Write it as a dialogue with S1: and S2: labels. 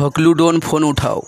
S1: ভকলুডোন phone উঠাও।